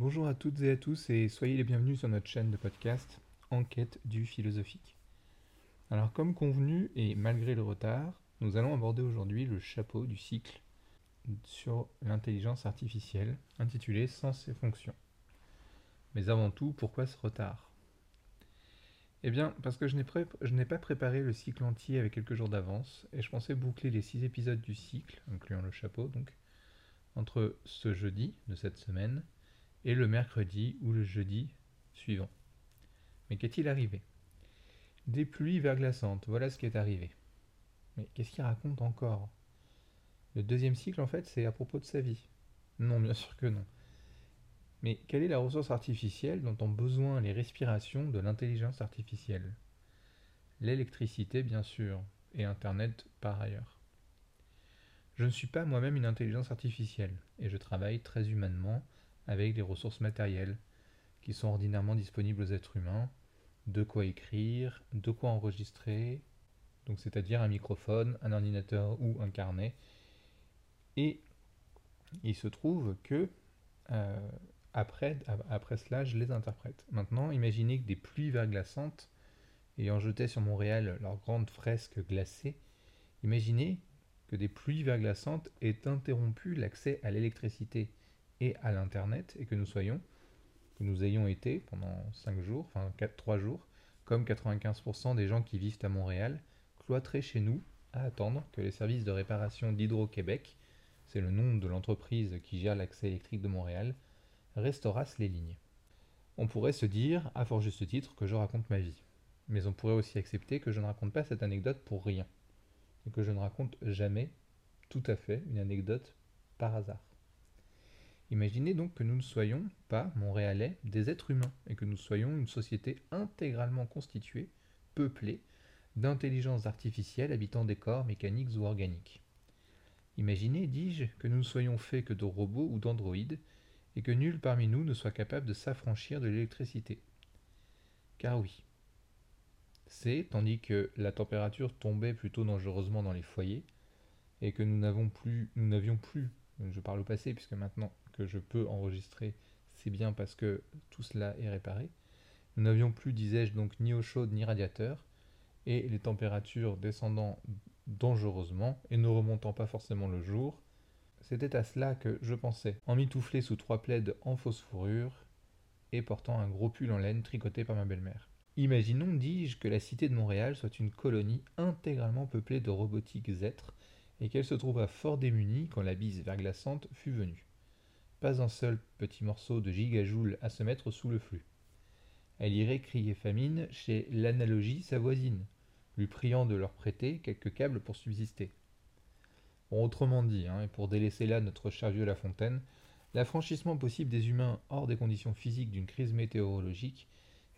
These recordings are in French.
Bonjour à toutes et à tous et soyez les bienvenus sur notre chaîne de podcast Enquête du philosophique. Alors comme convenu et malgré le retard, nous allons aborder aujourd'hui le chapeau du cycle sur l'intelligence artificielle intitulé Sens et fonctions. Mais avant tout, pourquoi ce retard? Eh bien, parce que je n'ai pas préparé le cycle entier avec quelques jours d'avance et je pensais boucler les six épisodes du cycle, incluant le chapeau donc, entre ce jeudi de cette semaine et le mercredi ou le jeudi suivant. Mais qu'est-il arrivé? Des pluies verglaçantes, voilà ce qui est arrivé. Mais qu'est-ce qu'il raconte encore? Le deuxième cycle, en fait, c'est à propos de sa vie. Non, bien sûr que non. Mais quelle est la ressource artificielle dont ont besoin les respirations de l'intelligence artificielle? L'électricité, bien sûr, et Internet par ailleurs. Je ne suis pas moi-même une intelligence artificielle, et je travaille très humainement avec des ressources matérielles qui sont ordinairement disponibles aux êtres humains, de quoi écrire, de quoi enregistrer, donc c'est-à-dire un microphone, un ordinateur ou un carnet. Et il se trouve que euh, après, après cela, je les interprète. Maintenant, imaginez que des pluies verglaçantes ayant jeté sur Montréal leurs grandes fresques glacées, imaginez que des pluies verglaçantes aient interrompu l'accès à l'électricité et à l'Internet et que nous soyons, que nous ayons été pendant 5 jours, enfin 4, 3 jours, comme 95% des gens qui vivent à Montréal, cloîtrés chez nous à attendre que les services de réparation d'Hydro-Québec, c'est le nom de l'entreprise qui gère l'accès électrique de Montréal, restaurassent les lignes. On pourrait se dire, à fort juste titre, que je raconte ma vie. Mais on pourrait aussi accepter que je ne raconte pas cette anecdote pour rien. Et que je ne raconte jamais, tout à fait, une anecdote par hasard. Imaginez donc que nous ne soyons pas Montréalais des êtres humains et que nous soyons une société intégralement constituée, peuplée, d'intelligences artificielles habitant des corps mécaniques ou organiques. Imaginez, dis-je, que nous ne soyons faits que de robots ou d'androïdes et que nul parmi nous ne soit capable de s'affranchir de l'électricité. Car oui, c'est, tandis que la température tombait plutôt dangereusement dans les foyers, et que nous n'avions plus, nous n'avions plus, je parle au passé puisque maintenant que je peux enregistrer, c'est bien parce que tout cela est réparé. Nous n'avions plus, disais-je, donc ni eau chaude ni radiateur, et les températures descendant dangereusement et ne remontant pas forcément le jour, c'était à cela que je pensais, en mitouflé sous trois plaides en fausse fourrure et portant un gros pull en laine tricoté par ma belle-mère. Imaginons, dis-je, que la cité de Montréal soit une colonie intégralement peuplée de robotiques êtres et qu'elle se trouva fort démunie quand la bise verglaçante fut venue pas un seul petit morceau de gigajoule à se mettre sous le flux. Elle irait crier famine chez l'analogie sa voisine, lui priant de leur prêter quelques câbles pour subsister. autrement dit, hein, et pour délaisser là notre cher vieux La Fontaine, l'affranchissement possible des humains hors des conditions physiques d'une crise météorologique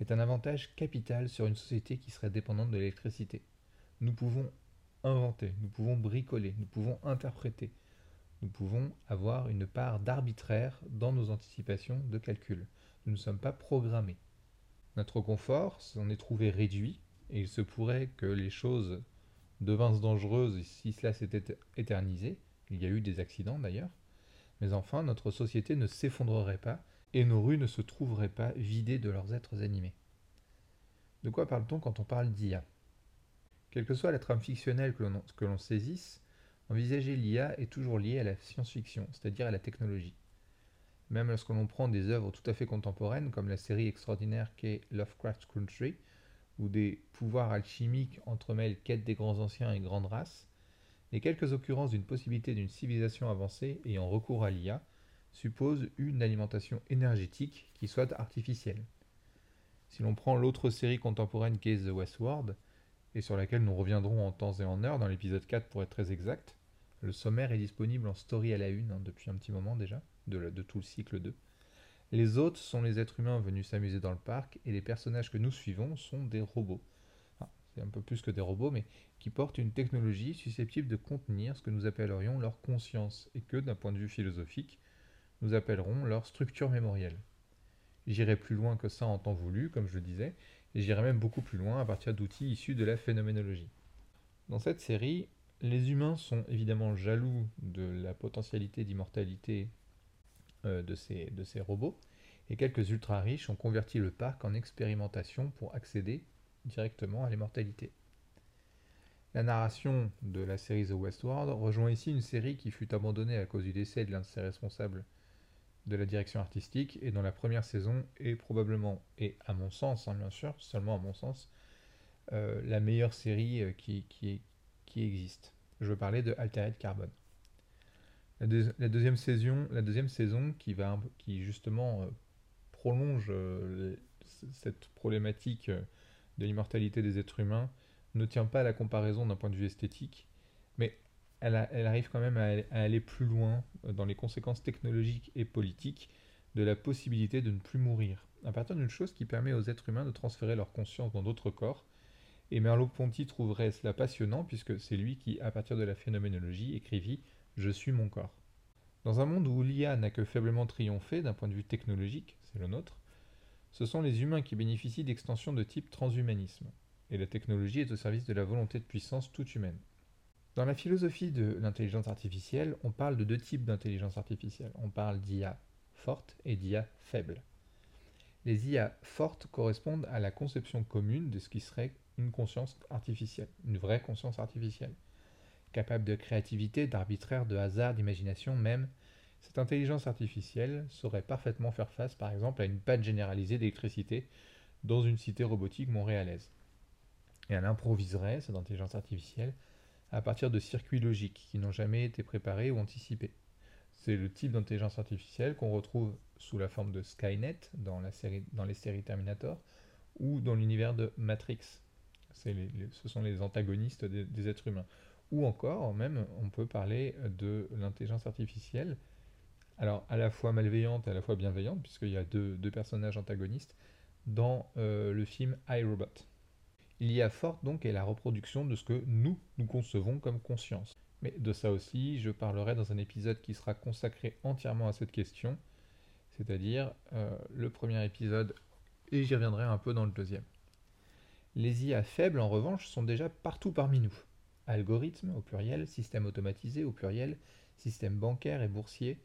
est un avantage capital sur une société qui serait dépendante de l'électricité. Nous pouvons inventer, nous pouvons bricoler, nous pouvons interpréter, nous pouvons avoir une part d'arbitraire dans nos anticipations de calcul. Nous ne sommes pas programmés. Notre confort s'en est trouvé réduit, et il se pourrait que les choses devinssent dangereuses si cela s'était éternisé. Il y a eu des accidents d'ailleurs. Mais enfin, notre société ne s'effondrerait pas, et nos rues ne se trouveraient pas vidées de leurs êtres animés. De quoi parle-t-on quand on parle d'IA Quelle que soit la trame fictionnelle que l'on saisisse, Envisager l'IA est toujours lié à la science-fiction, c'est-à-dire à la technologie. Même lorsque l'on prend des œuvres tout à fait contemporaines, comme la série extraordinaire qu'est Lovecraft Country, où des pouvoirs alchimiques entremêlent quête des grands anciens et grandes races, les quelques occurrences d'une possibilité d'une civilisation avancée ayant recours à l'IA supposent une alimentation énergétique qui soit artificielle. Si l'on prend l'autre série contemporaine qu'est The Westworld, et sur laquelle nous reviendrons en temps et en heure dans l'épisode 4 pour être très exact. Le sommaire est disponible en story à la une hein, depuis un petit moment déjà, de, tout le cycle 2. Les autres sont les êtres humains venus s'amuser dans le parc et les personnages que nous suivons sont des robots. c'est un peu plus que des robots, mais qui portent une technologie susceptible de contenir ce que nous appellerions leur conscience et que, d'un point de vue philosophique, nous appellerons leur structure mémorielle. J'irai plus loin que ça en temps voulu, comme je le disais, et j'irai même beaucoup plus loin à partir d'outils issus de la phénoménologie. Dans cette série, les humains sont évidemment jaloux de la potentialité d'immortalité euh, de, ces, de ces robots, et quelques ultra-riches ont converti le parc en expérimentation pour accéder directement à l'immortalité. La narration de la série The Westworld rejoint ici une série qui fut abandonnée à cause du décès de l'un de ses responsables de la direction artistique et dont la première saison est probablement, et à mon sens, hein, bien sûr, seulement à mon sens, euh, la meilleure série euh, qui, qui, existe. Je veux parler de Altered Carbon. La, deuxième saison, la deuxième saison qui, va, qui justement euh, prolonge cette problématique de l'immortalité des êtres humains ne tient pas à la comparaison d'un point de vue esthétique, mais elle, arrive quand même à, aller plus loin dans les conséquences technologiques et politiques de la possibilité de ne plus mourir, à partir d'une chose qui permet aux êtres humains de transférer leur conscience dans d'autres corps. Et Merleau-Ponty trouverait cela passionnant puisque c'est lui qui, à partir de la phénoménologie, écrivit Je suis mon corps. Dans un monde où l'IA n'a que faiblement triomphé d'un point de vue technologique, c'est le nôtre, ce sont les humains qui bénéficient d'extensions de type transhumanisme, et la technologie est au service de la volonté de puissance toute humaine. Dans la philosophie de l'intelligence artificielle, on parle de deux types d'intelligence artificielle. On parle d'IA forte et d'IA faible. Les IA fortes correspondent à la conception commune de ce qui serait une conscience artificielle, une vraie conscience artificielle. Capable de créativité, d'arbitraire, de hasard, d'imagination même, cette intelligence artificielle saurait parfaitement faire face par exemple à une panne généralisée d'électricité dans une cité robotique montréalaise. Et elle improviserait, cette intelligence artificielle, à partir de circuits logiques qui n'ont jamais été préparés ou anticipés. C'est le type d'intelligence artificielle qu'on retrouve sous la forme de Skynet dans, les séries Terminator ou dans l'univers de Matrix. ce sont les antagonistes des, êtres humains. Ou encore, même, on peut parler de l'intelligence artificielle, alors à la fois malveillante et à la fois bienveillante, puisqu'il y a deux, personnages antagonistes, dans euh, le film iRobot. Il y a forte donc est la reproduction de ce que nous, nous concevons comme conscience. Mais de ça aussi, je parlerai dans un épisode qui sera consacré entièrement à cette question, c'est-à-dire euh, le premier épisode, et j'y reviendrai un peu dans le deuxième. Les IA faibles, en revanche, sont déjà partout parmi nous. Algorithmes au pluriel, système automatisé au pluriel, système bancaire et boursier,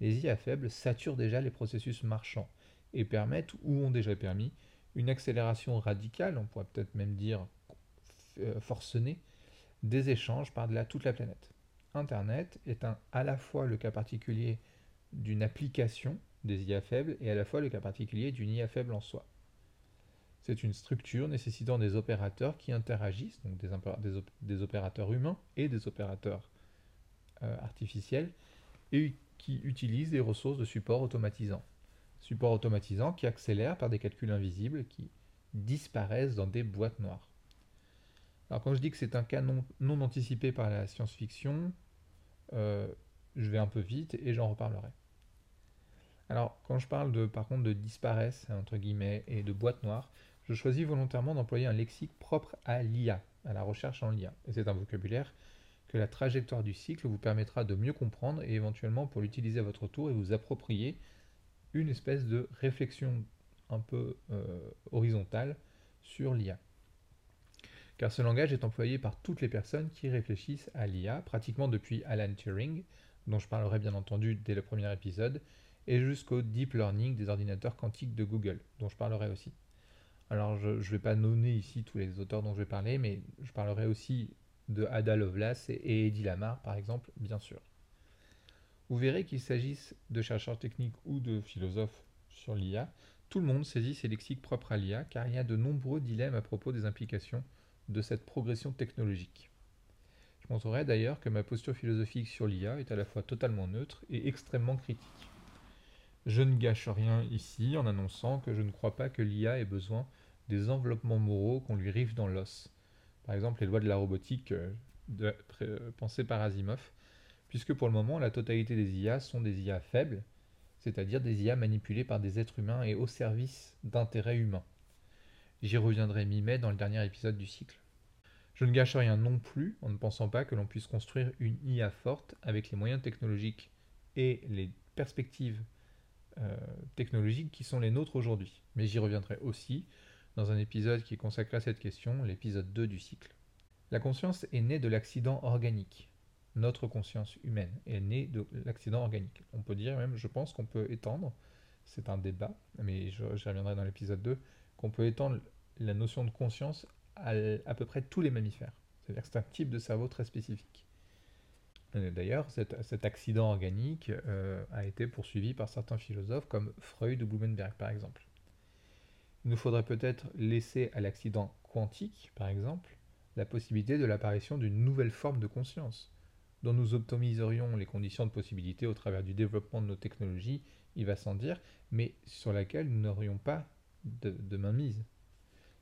les IA faibles saturent déjà les processus marchands et permettent, ou ont déjà permis, une accélération radicale, on pourrait peut-être même dire euh, forcenée, des échanges par-delà toute la planète. Internet est à la fois le cas particulier d'une application des IA faibles et à la fois le cas particulier d'une IA faible en soi. C'est une structure nécessitant des opérateurs qui interagissent, donc des, opérateurs humains et des opérateurs euh, artificiels, et qui utilisent des ressources de support automatisant support automatisant qui accélère par des calculs invisibles qui disparaissent dans des boîtes noires. Alors quand je dis que c'est un cas non, anticipé par la science-fiction, euh, je vais un peu vite et j'en reparlerai. Alors quand je parle de, par contre de disparaissent, entre guillemets, et de boîtes noires, je choisis volontairement d'employer un lexique propre à l'IA, à la recherche en l'IA. Et c'est un vocabulaire que la trajectoire du cycle vous permettra de mieux comprendre et éventuellement pour l'utiliser à votre tour et vous approprier une espèce de réflexion un peu euh, horizontale sur l'IA. Car ce langage est employé par toutes les personnes qui réfléchissent à l'IA, pratiquement depuis Alan Turing, dont je parlerai bien entendu dès le premier épisode, et jusqu'au deep learning des ordinateurs quantiques de Google, dont je parlerai aussi. Alors je ne vais pas nommer ici tous les auteurs dont je vais parler, mais je parlerai aussi de Ada Lovelace et Eddie Lamar, par exemple, bien sûr. Vous verrez qu'il s'agisse de chercheurs techniques ou de philosophes sur l'IA, tout le monde saisit ces lexiques propres à l'IA car il y a de nombreux dilemmes à propos des implications de cette progression technologique. Je montrerai d'ailleurs que ma posture philosophique sur l'IA est à la fois totalement neutre et extrêmement critique. Je ne gâche rien ici en annonçant que je ne crois pas que l'IA ait besoin des enveloppements moraux qu'on lui rive dans l'os. Par exemple, les lois de la robotique euh, euh, pensées par Asimov puisque pour le moment, la totalité des IA sont des IA faibles, c'est-à-dire des IA manipulées par des êtres humains et au service d'intérêts humains. J'y reviendrai mi-mai dans le dernier épisode du cycle. Je ne gâche rien non plus en ne pensant pas que l'on puisse construire une IA forte avec les moyens technologiques et les perspectives euh, technologiques qui sont les nôtres aujourd'hui. Mais j'y reviendrai aussi dans un épisode qui est consacré à cette question, l'épisode 2 du cycle. La conscience est née de l'accident organique notre conscience humaine est née de l'accident organique. On peut dire même, je pense qu'on peut étendre c'est un débat, mais j'y reviendrai dans l'épisode 2, qu'on peut étendre la notion de conscience à à peu près tous les mammifères. C'est-à-dire que c'est un type de cerveau très spécifique. D'ailleurs, cet, accident organique euh, a été poursuivi par certains philosophes comme Freud ou Blumenberg par exemple. Il nous faudrait peut-être laisser à l'accident quantique, par exemple, la possibilité de l'apparition d'une nouvelle forme de conscience, dont nous optimiserions les conditions de possibilité au travers du développement de nos technologies, il va sans dire, mais sur laquelle nous n'aurions pas de, mainmise.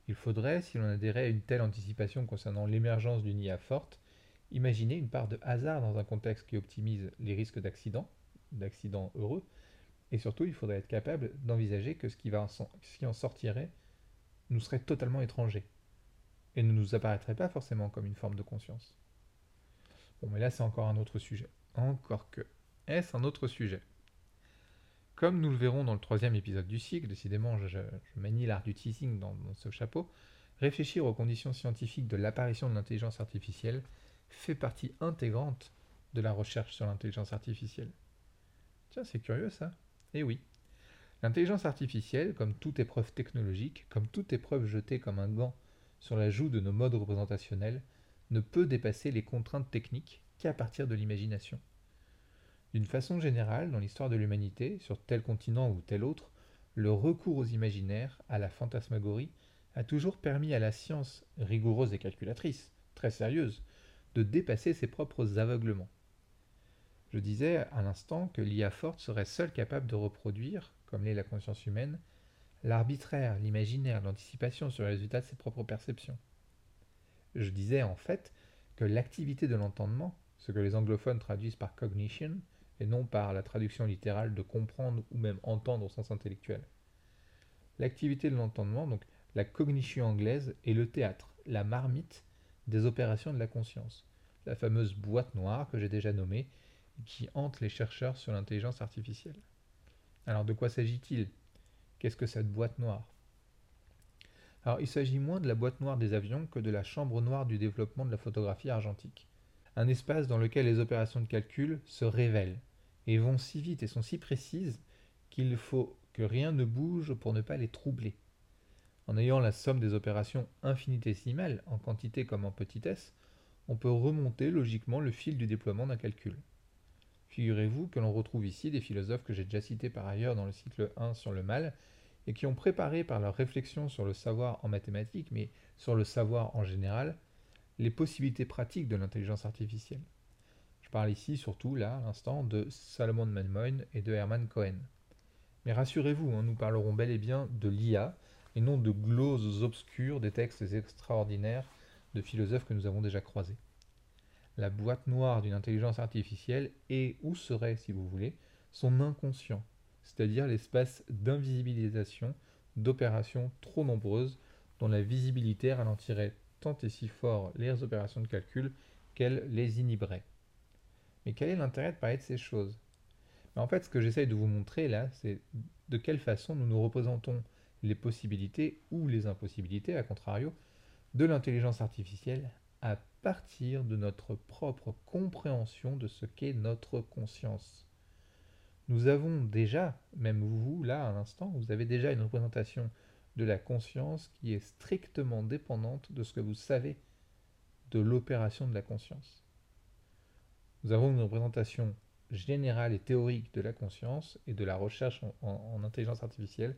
Il faudrait, si l'on adhérait à une telle anticipation concernant l'émergence d'une IA forte, imaginer une part de hasard dans un contexte qui optimise les risques d'accident, d'accidents heureux, et surtout il faudrait être capable d'envisager que ce qui en sortirait nous serait totalement étranger, et ne nous apparaîtrait pas forcément comme une forme de conscience. Bon, mais là c'est encore un autre sujet. Encore que. Est-ce un autre sujet? Comme nous le verrons dans le troisième épisode du cycle, décidément je, manie l'art du teasing dans, ce chapeau, réfléchir aux conditions scientifiques de l'apparition de l'intelligence artificielle fait partie intégrante de la recherche sur l'intelligence artificielle. Tiens, c'est curieux ça. Eh oui. L'intelligence artificielle, comme toute épreuve technologique, comme toute épreuve jetée comme un gant sur la joue de nos modes représentationnels, ne peut dépasser les contraintes techniques qu'à partir de l'imagination. D'une façon générale, dans l'histoire de l'humanité, sur tel continent ou tel autre, le recours aux imaginaires, à la fantasmagorie, a toujours permis à la science, rigoureuse et calculatrice, très sérieuse, de dépasser ses propres aveuglements. Je disais à l'instant que l'IA forte serait seule capable de reproduire, comme l'est la conscience humaine, l'arbitraire, l'imaginaire, l'anticipation sur les résultats de ses propres perceptions. Je disais en fait que l'activité de l'entendement, ce que les anglophones traduisent par cognition, et non par la traduction littérale de comprendre ou même entendre au sens intellectuel. L'activité de l'entendement, donc la cognition anglaise, est le théâtre, la marmite des opérations de la conscience, la fameuse boîte noire que j'ai déjà nommée, qui hante les chercheurs sur l'intelligence artificielle. Alors de quoi s'agit-il? Qu'est-ce que cette boîte noire? Alors il s'agit moins de la boîte noire des avions que de la chambre noire du développement de la photographie argentique un espace dans lequel les opérations de calcul se révèlent et vont si vite et sont si précises qu'il faut que rien ne bouge pour ne pas les troubler. En ayant la somme des opérations infinitésimales, en quantité comme en petitesse, on peut remonter logiquement le fil du déploiement d'un calcul. Figurez-vous que l'on retrouve ici des philosophes que j'ai déjà cités par ailleurs dans le cycle 1 sur le mal, et qui ont préparé par leur réflexion sur le savoir en mathématiques, mais sur le savoir en général, les possibilités pratiques de l'intelligence artificielle. Je parle ici surtout, là, à l'instant, de Salomon Manmoyne et de Hermann Cohen. Mais rassurez-vous, hein, nous parlerons bel et bien de l'IA, et non de gloses obscures des textes extraordinaires de philosophes que nous avons déjà croisés. La boîte noire d'une intelligence artificielle est, ou serait, si vous voulez, son inconscient, c'est-à-dire l'espace d'invisibilisation d'opérations trop nombreuses dont la visibilité ralentirait tant et si fort les opérations de calcul qu'elles les inhiberait. Mais quel est l'intérêt de parler de ces choses? En fait, ce que j'essaye de vous montrer là, c'est de quelle façon nous nous représentons les possibilités ou les impossibilités, à contrario, de l'intelligence artificielle à partir de notre propre compréhension de ce qu'est notre conscience. Nous avons déjà, même vous là à l'instant, vous avez déjà une représentation de la conscience qui est strictement dépendante de ce que vous savez de l'opération de la conscience. Nous avons une représentation générale et théorique de la conscience et de la recherche en, intelligence artificielle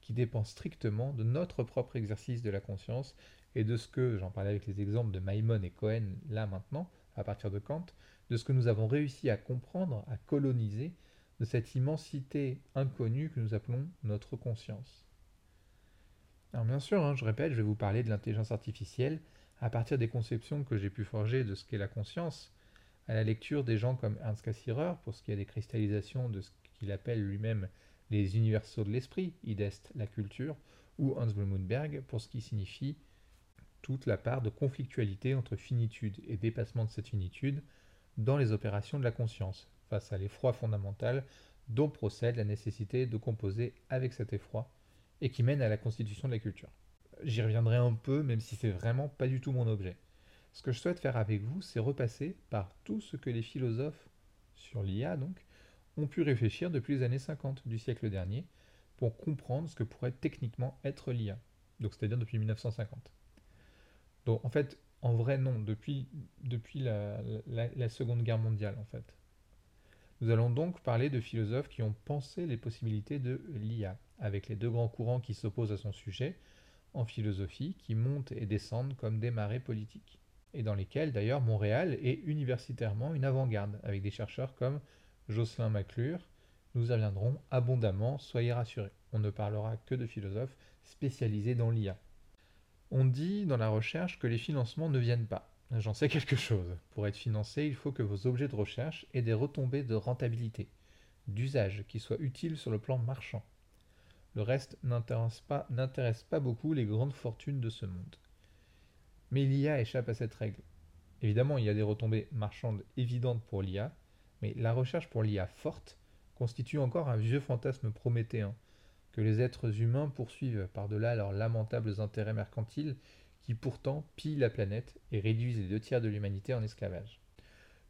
qui dépend strictement de notre propre exercice de la conscience et de ce que, j'en parlais avec les exemples de Maimon et Cohen là maintenant, à partir de Kant, de ce que nous avons réussi à comprendre, à coloniser de cette immensité inconnue que nous appelons notre conscience. Alors bien sûr, hein, je répète, je vais vous parler de l'intelligence artificielle à partir des conceptions que j'ai pu forger de ce qu'est la conscience, à la lecture des gens comme Ernst Cassirer pour ce qui est des cristallisations de ce qu'il appelle lui-même les universaux de l'esprit, idest la culture, ou Hans Blumenberg pour ce qui signifie toute la part de conflictualité entre finitude et dépassement de cette finitude dans les opérations de la conscience, face à l'effroi fondamental dont procède la nécessité de composer avec cet effroi et qui mène à la constitution de la culture. J'y reviendrai un peu, même si c'est vraiment pas du tout mon objet. Ce que je souhaite faire avec vous, c'est repasser par tout ce que les philosophes, sur l'IA donc, ont pu réfléchir depuis les années 50 du siècle dernier, pour comprendre ce que pourrait techniquement être l'IA. Donc c'est-à-dire depuis 1950. Donc en fait, en vrai non, depuis, la Seconde Guerre mondiale en fait. Nous allons donc parler de philosophes qui ont pensé les possibilités de l'IA, avec les deux grands courants qui s'opposent à son sujet, en philosophie, qui montent et descendent comme des marées politiques, et dans lesquels d'ailleurs Montréal est universitairement une avant-garde, avec des chercheurs comme Jocelyn McClure. Nous y reviendrons abondamment, soyez rassurés. On ne parlera que de philosophes spécialisés dans l'IA. On dit dans la recherche que les financements ne viennent pas. J'en sais quelque chose. Pour être financé, il faut que vos objets de recherche aient des retombées de rentabilité, d'usage, qui soient utiles sur le plan marchand. Le reste n'intéresse pas, beaucoup les grandes fortunes de ce monde. Mais l'IA échappe à cette règle. Évidemment, il y a des retombées marchandes évidentes pour l'IA, mais la recherche pour l'IA forte constitue encore un vieux fantasme prométhéen que les êtres humains poursuivent par-delà leurs lamentables intérêts mercantiles qui pourtant pillent la planète et réduisent les deux tiers de l'humanité en esclavage.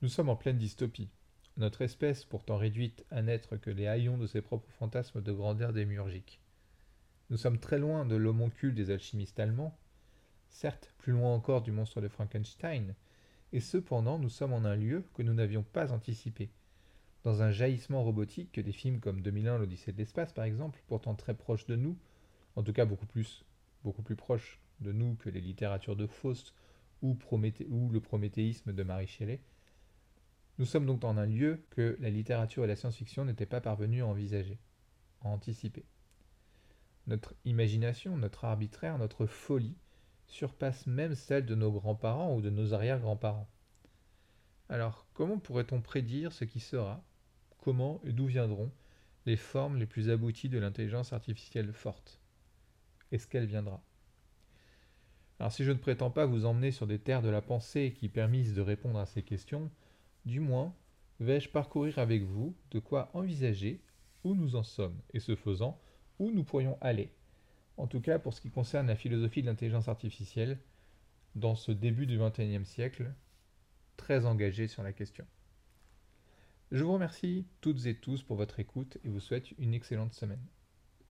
Nous sommes en pleine dystopie. Notre espèce, pourtant réduite à n'être que les haillons de ses propres fantasmes de grandeur démiurgique. Nous sommes très loin de l'homoncule des alchimistes allemands, certes plus loin encore du monstre de Frankenstein, et cependant nous sommes en un lieu que nous n'avions pas anticipé, dans un jaillissement robotique que des films comme 2001 l'Odyssée de l'espace par exemple, pourtant très proches de nous, en tout cas beaucoup plus, beaucoup plus proches de nous que les littératures de Faust ou, le prométhéisme de Marie Shelley, nous sommes donc dans un lieu que la littérature et la science-fiction n'étaient pas parvenues à envisager, à anticiper. Notre imagination, notre arbitraire, notre folie surpassent même celle de nos grands-parents ou de nos arrière-grands-parents. Alors, comment pourrait-on prédire ce qui sera Comment et d'où viendront les formes les plus abouties de l'intelligence artificielle forte? Est-ce qu'elle viendra? Alors si je ne prétends pas vous emmener sur des terres de la pensée qui permissent de répondre à ces questions, du moins vais-je parcourir avec vous de quoi envisager où nous en sommes, et ce faisant, où nous pourrions aller, en tout cas pour ce qui concerne la philosophie de l'intelligence artificielle, dans ce début du XXIe siècle, très engagé sur la question. Je vous remercie toutes et tous pour votre écoute et vous souhaite une excellente semaine.